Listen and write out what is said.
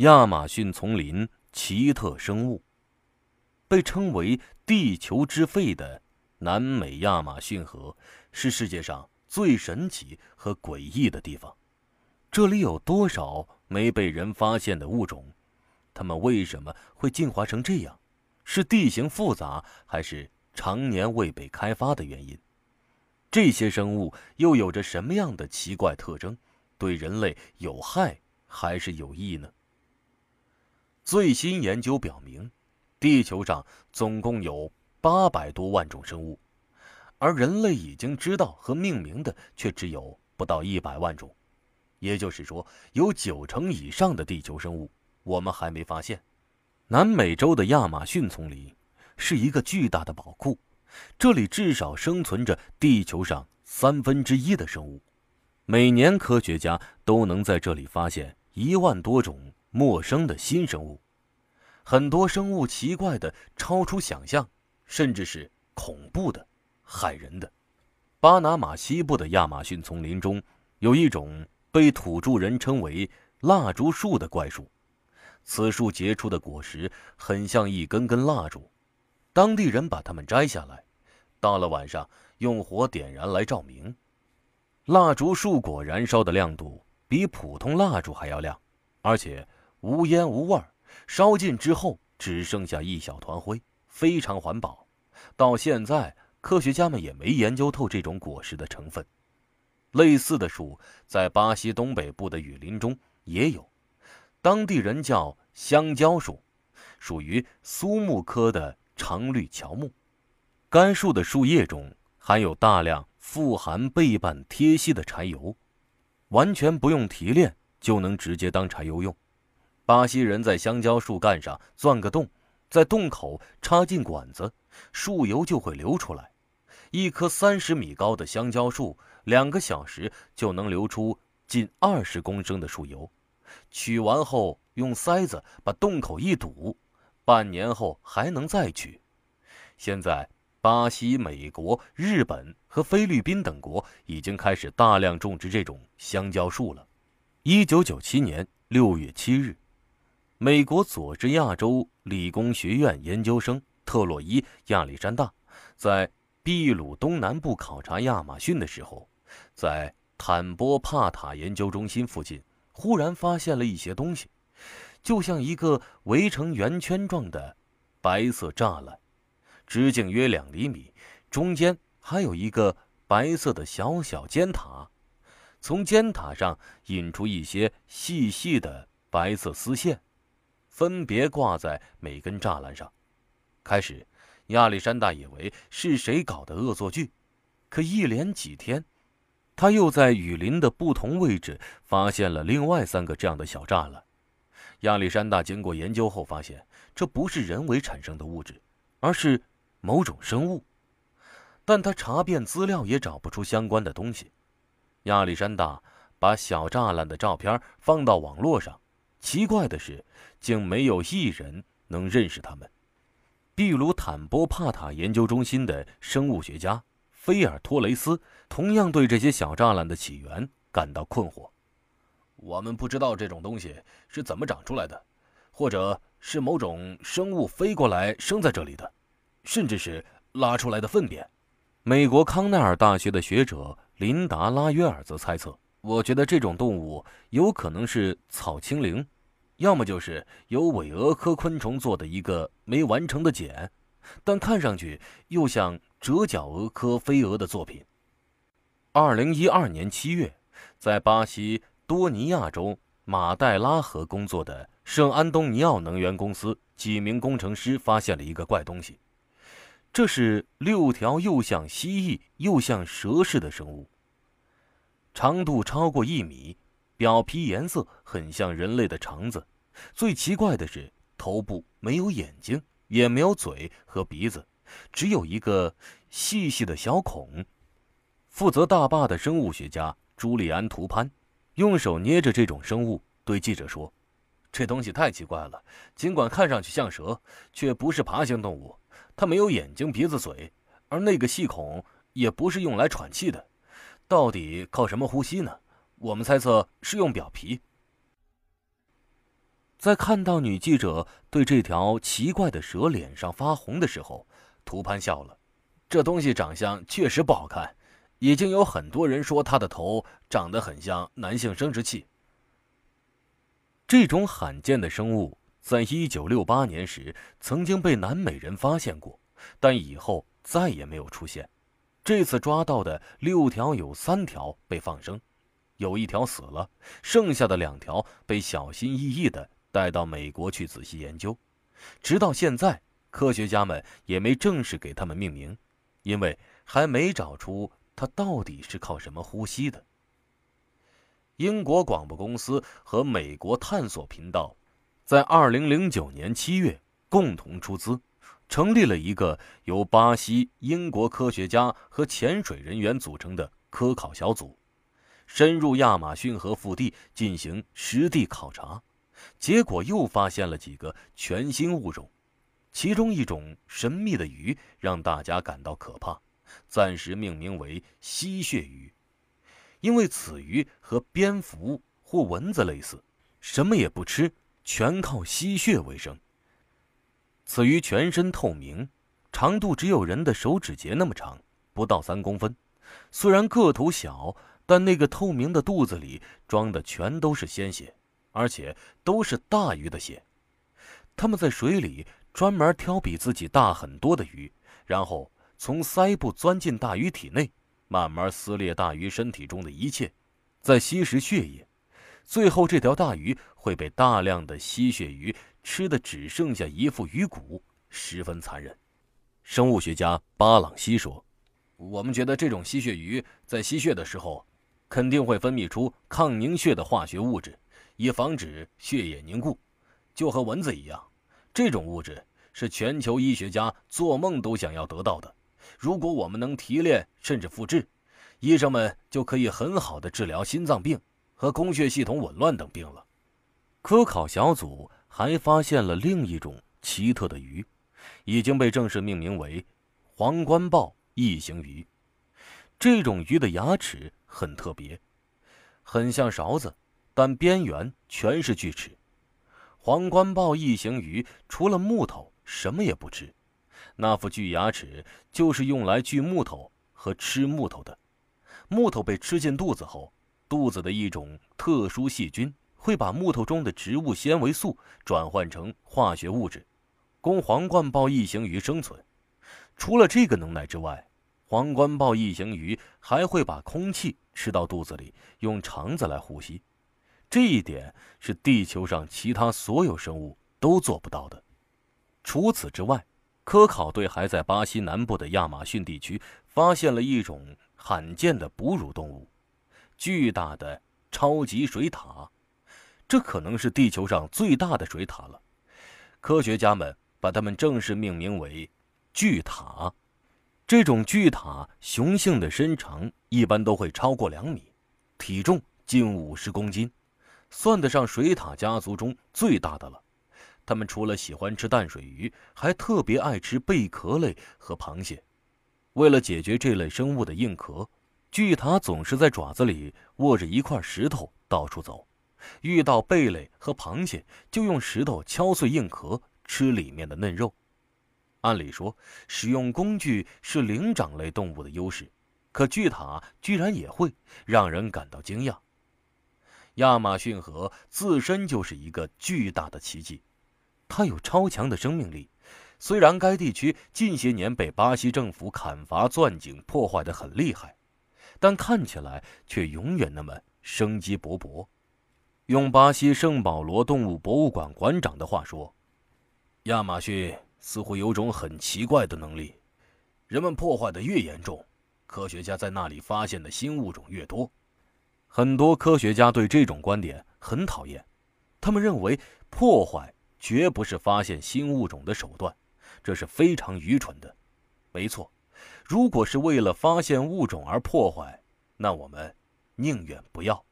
亚马逊丛林奇特生物，被称为“地球之肺”的南美亚马逊河，是世界上最神奇和诡异的地方。这里有多少没被人发现的物种？它们为什么会进化成这样？是地形复杂，还是常年未被开发的原因？这些生物又有着什么样的奇怪特征？对人类有害还是有益呢？最新研究表明，地球上总共有八百多万种生物，而人类已经知道和命名的却只有不到一百万种。也就是说，有九成以上的地球生物我们还没发现。南美洲的亚马逊丛林是一个巨大的宝库。这里至少生存着地球上三分之一的生物，每年科学家都能在这里发现一万多种陌生的新生物，很多生物奇怪的超出想象，甚至是恐怖的、害人的。巴拿马西部的亚马逊丛林中有一种被土著人称为“蜡烛树”的怪树，此树结出的果实很像一根根蜡烛，当地人把它们摘下来。到了晚上，用火点燃来照明。蜡烛树果燃烧的亮度比普通蜡烛还要亮，而且无烟无味烧尽之后只剩下一小团灰，非常环保。到现在，科学家们也没研究透这种果实的成分。类似的树在巴西东北部的雨林中也有，当地人叫香蕉树，属于苏木科的常绿乔木。该树的树叶中含有大量富含倍半萜烯的柴油，完全不用提炼就能直接当柴油用。巴西人在香蕉树干上钻个洞，在洞口插进管子，树油就会流出来。一棵三十米高的香蕉树，两个小时就能流出近二十公升的树油。取完后用塞子把洞口一堵，半年后还能再取。现在。巴西、美国、日本和菲律宾等国已经开始大量种植这种香蕉树了。一九九七年六月七日，美国佐治亚州理工学院研究生特洛伊·亚历山大在秘鲁东南部考察亚马逊的时候，在坦波帕塔研究中心附近忽然发现了一些东西，就像一个围成圆圈状的白色栅栏。直径约两厘米，中间还有一个白色的小小尖塔，从尖塔上引出一些细细的白色丝线，分别挂在每根栅栏上。开始，亚历山大以为是谁搞的恶作剧，可一连几天，他又在雨林的不同位置发现了另外三个这样的小栅栏。亚历山大经过研究后发现，这不是人为产生的物质，而是。某种生物，但他查遍资料也找不出相关的东西。亚历山大把小栅栏的照片放到网络上，奇怪的是，竟没有一人能认识他们。秘鲁坦波帕塔研究中心的生物学家菲尔托雷斯同样对这些小栅栏的起源感到困惑。我们不知道这种东西是怎么长出来的，或者是某种生物飞过来生在这里的。甚至是拉出来的粪便。美国康奈尔大学的学者琳达·拉约尔则猜测：“我觉得这种动物有可能是草青灵，要么就是由尾蛾科昆虫做的一个没完成的茧，但看上去又像折角蛾科飞蛾的作品。”二零一二年七月，在巴西多尼亚州马代拉河工作的圣安东尼奥能源公司几名工程师发现了一个怪东西。这是六条又像蜥蜴又像蛇似的生物，长度超过一米，表皮颜色很像人类的肠子。最奇怪的是，头部没有眼睛，也没有嘴和鼻子，只有一个细细的小孔。负责大坝的生物学家朱利安·图潘用手捏着这种生物，对记者说：“这东西太奇怪了，尽管看上去像蛇，却不是爬行动物。”它没有眼睛、鼻子、嘴，而那个细孔也不是用来喘气的，到底靠什么呼吸呢？我们猜测是用表皮。在看到女记者对这条奇怪的蛇脸上发红的时候，图潘笑了。这东西长相确实不好看，已经有很多人说它的头长得很像男性生殖器。这种罕见的生物，在一九六八年时曾经被南美人发现过，但以后再也没有出现。这次抓到的六条有三条被放生，有一条死了，剩下的两条被小心翼翼地带到美国去仔细研究。直到现在，科学家们也没正式给它们命名。因为还没找出它到底是靠什么呼吸的。英国广播公司和美国探索频道，在二零零九年七月共同出资，成立了一个由巴西、英国科学家和潜水人员组成的科考小组，深入亚马逊河腹地进行实地考察，结果又发现了几个全新物种。其中一种神秘的鱼让大家感到可怕，暂时命名为吸血鱼，因为此鱼和蝙蝠或蚊子类似，什么也不吃，全靠吸血为生。此鱼全身透明，长度只有人的手指节那么长，不到三公分。虽然个头小，但那个透明的肚子里装的全都是鲜血，而且都是大鱼的血。它们在水里。专门挑比自己大很多的鱼，然后从鳃部钻进大鱼体内，慢慢撕裂大鱼身体中的一切，再吸食血液，最后这条大鱼会被大量的吸血鱼吃的只剩下一副鱼骨，十分残忍。生物学家巴朗西说：“我们觉得这种吸血鱼在吸血的时候，肯定会分泌出抗凝血的化学物质，以防止血液凝固，就和蚊子一样。”这种物质是全球医学家做梦都想要得到的。如果我们能提炼甚至复制，医生们就可以很好的治疗心脏病和供血系统紊乱等病了。科考小组还发现了另一种奇特的鱼，已经被正式命名为皇冠豹异形鱼。这种鱼的牙齿很特别，很像勺子，但边缘全是锯齿。皇冠豹异形鱼除了木头什么也不吃，那副巨牙齿就是用来锯木头和吃木头的。木头被吃进肚子后，肚子的一种特殊细菌会把木头中的植物纤维素转换成化学物质，供皇冠豹异形鱼生存。除了这个能耐之外，皇冠豹异形鱼还会把空气吃到肚子里，用肠子来呼吸。这一点是地球上其他所有生物都做不到的。除此之外，科考队还在巴西南部的亚马逊地区发现了一种罕见的哺乳动物——巨大的超级水獭。这可能是地球上最大的水獭了。科学家们把它们正式命名为巨獭。这种巨獭雄性的身长一般都会超过两米，体重近五十公斤。算得上水獭家族中最大的了。它们除了喜欢吃淡水鱼，还特别爱吃贝壳类和螃蟹。为了解决这类生物的硬壳，巨獭总是在爪子里握着一块石头到处走。遇到贝类和螃蟹，就用石头敲碎硬壳，吃里面的嫩肉。按理说，使用工具是灵长类动物的优势，可巨塔居然也会，让人感到惊讶。亚马逊河自身就是一个巨大的奇迹，它有超强的生命力。虽然该地区近些年被巴西政府砍伐钻井破坏的很厉害，但看起来却永远那么生机勃勃。用巴西圣保罗动物博物馆馆长的话说：“亚马逊似乎有种很奇怪的能力，人们破坏的越严重，科学家在那里发现的新物种越多。”很多科学家对这种观点很讨厌，他们认为破坏绝不是发现新物种的手段，这是非常愚蠢的。没错，如果是为了发现物种而破坏，那我们宁愿不要。